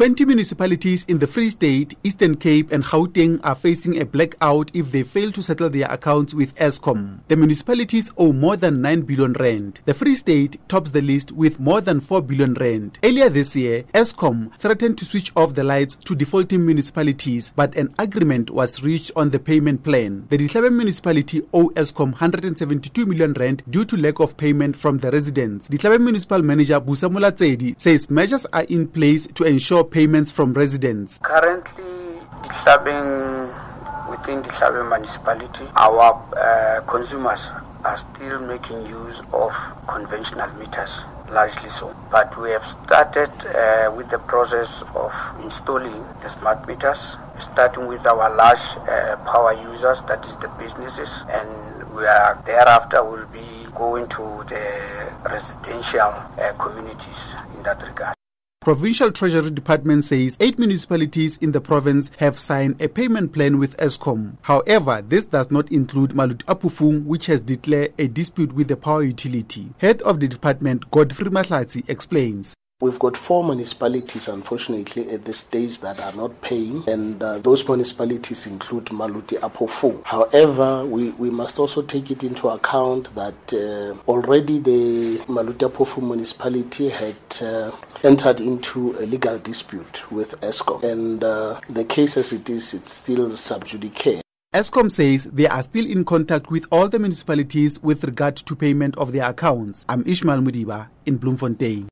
20 municipalities in the Free State, Eastern Cape, and Gauteng are facing a blackout if they fail to settle their accounts with Eskom. The municipalities owe more than 9 billion rand. The Free State tops the list with more than 4 billion rand. Earlier this year, Eskom threatened to switch off the lights to defaulting municipalities, but an agreement was reached on the payment plan. The Dihlabeng municipality owe Eskom 172 million rand due to lack of payment from the residents. Dihlabeng municipal manager Busa Mulatsedi says measures are in place to ensure payments from residents. Currently, Dihlabeng, within Dihlabeng municipality, our uh, consumers are still making use of conventional meters, largely so. But we have started uh, with the process of installing the smart meters, starting with our large uh, power users, that is the businesses, and we are thereafter will be going to the residential uh, communities in that regard. Provincial Treasury Department says eight municipalities in the province have signed a payment plan with Eskom. However, this does not include Maluti-a-Phofung, which has declared a dispute with the power utility. Head of the department, Godfrey Mahlatsi, explains. We've got four municipalities, unfortunately, at this stage that are not paying, and uh, those municipalities include Maluti-a-Phofung. However, we, we must also take it into account that uh, already the Maluti-a-Phofung municipality had uh, entered into a legal dispute with Eskom, and uh, the case as it is, it's still sub judice. Eskom says they are still in contact with all the municipalities with regard to payment of their accounts. I'm Ishmael Mudiba in Bloemfontein.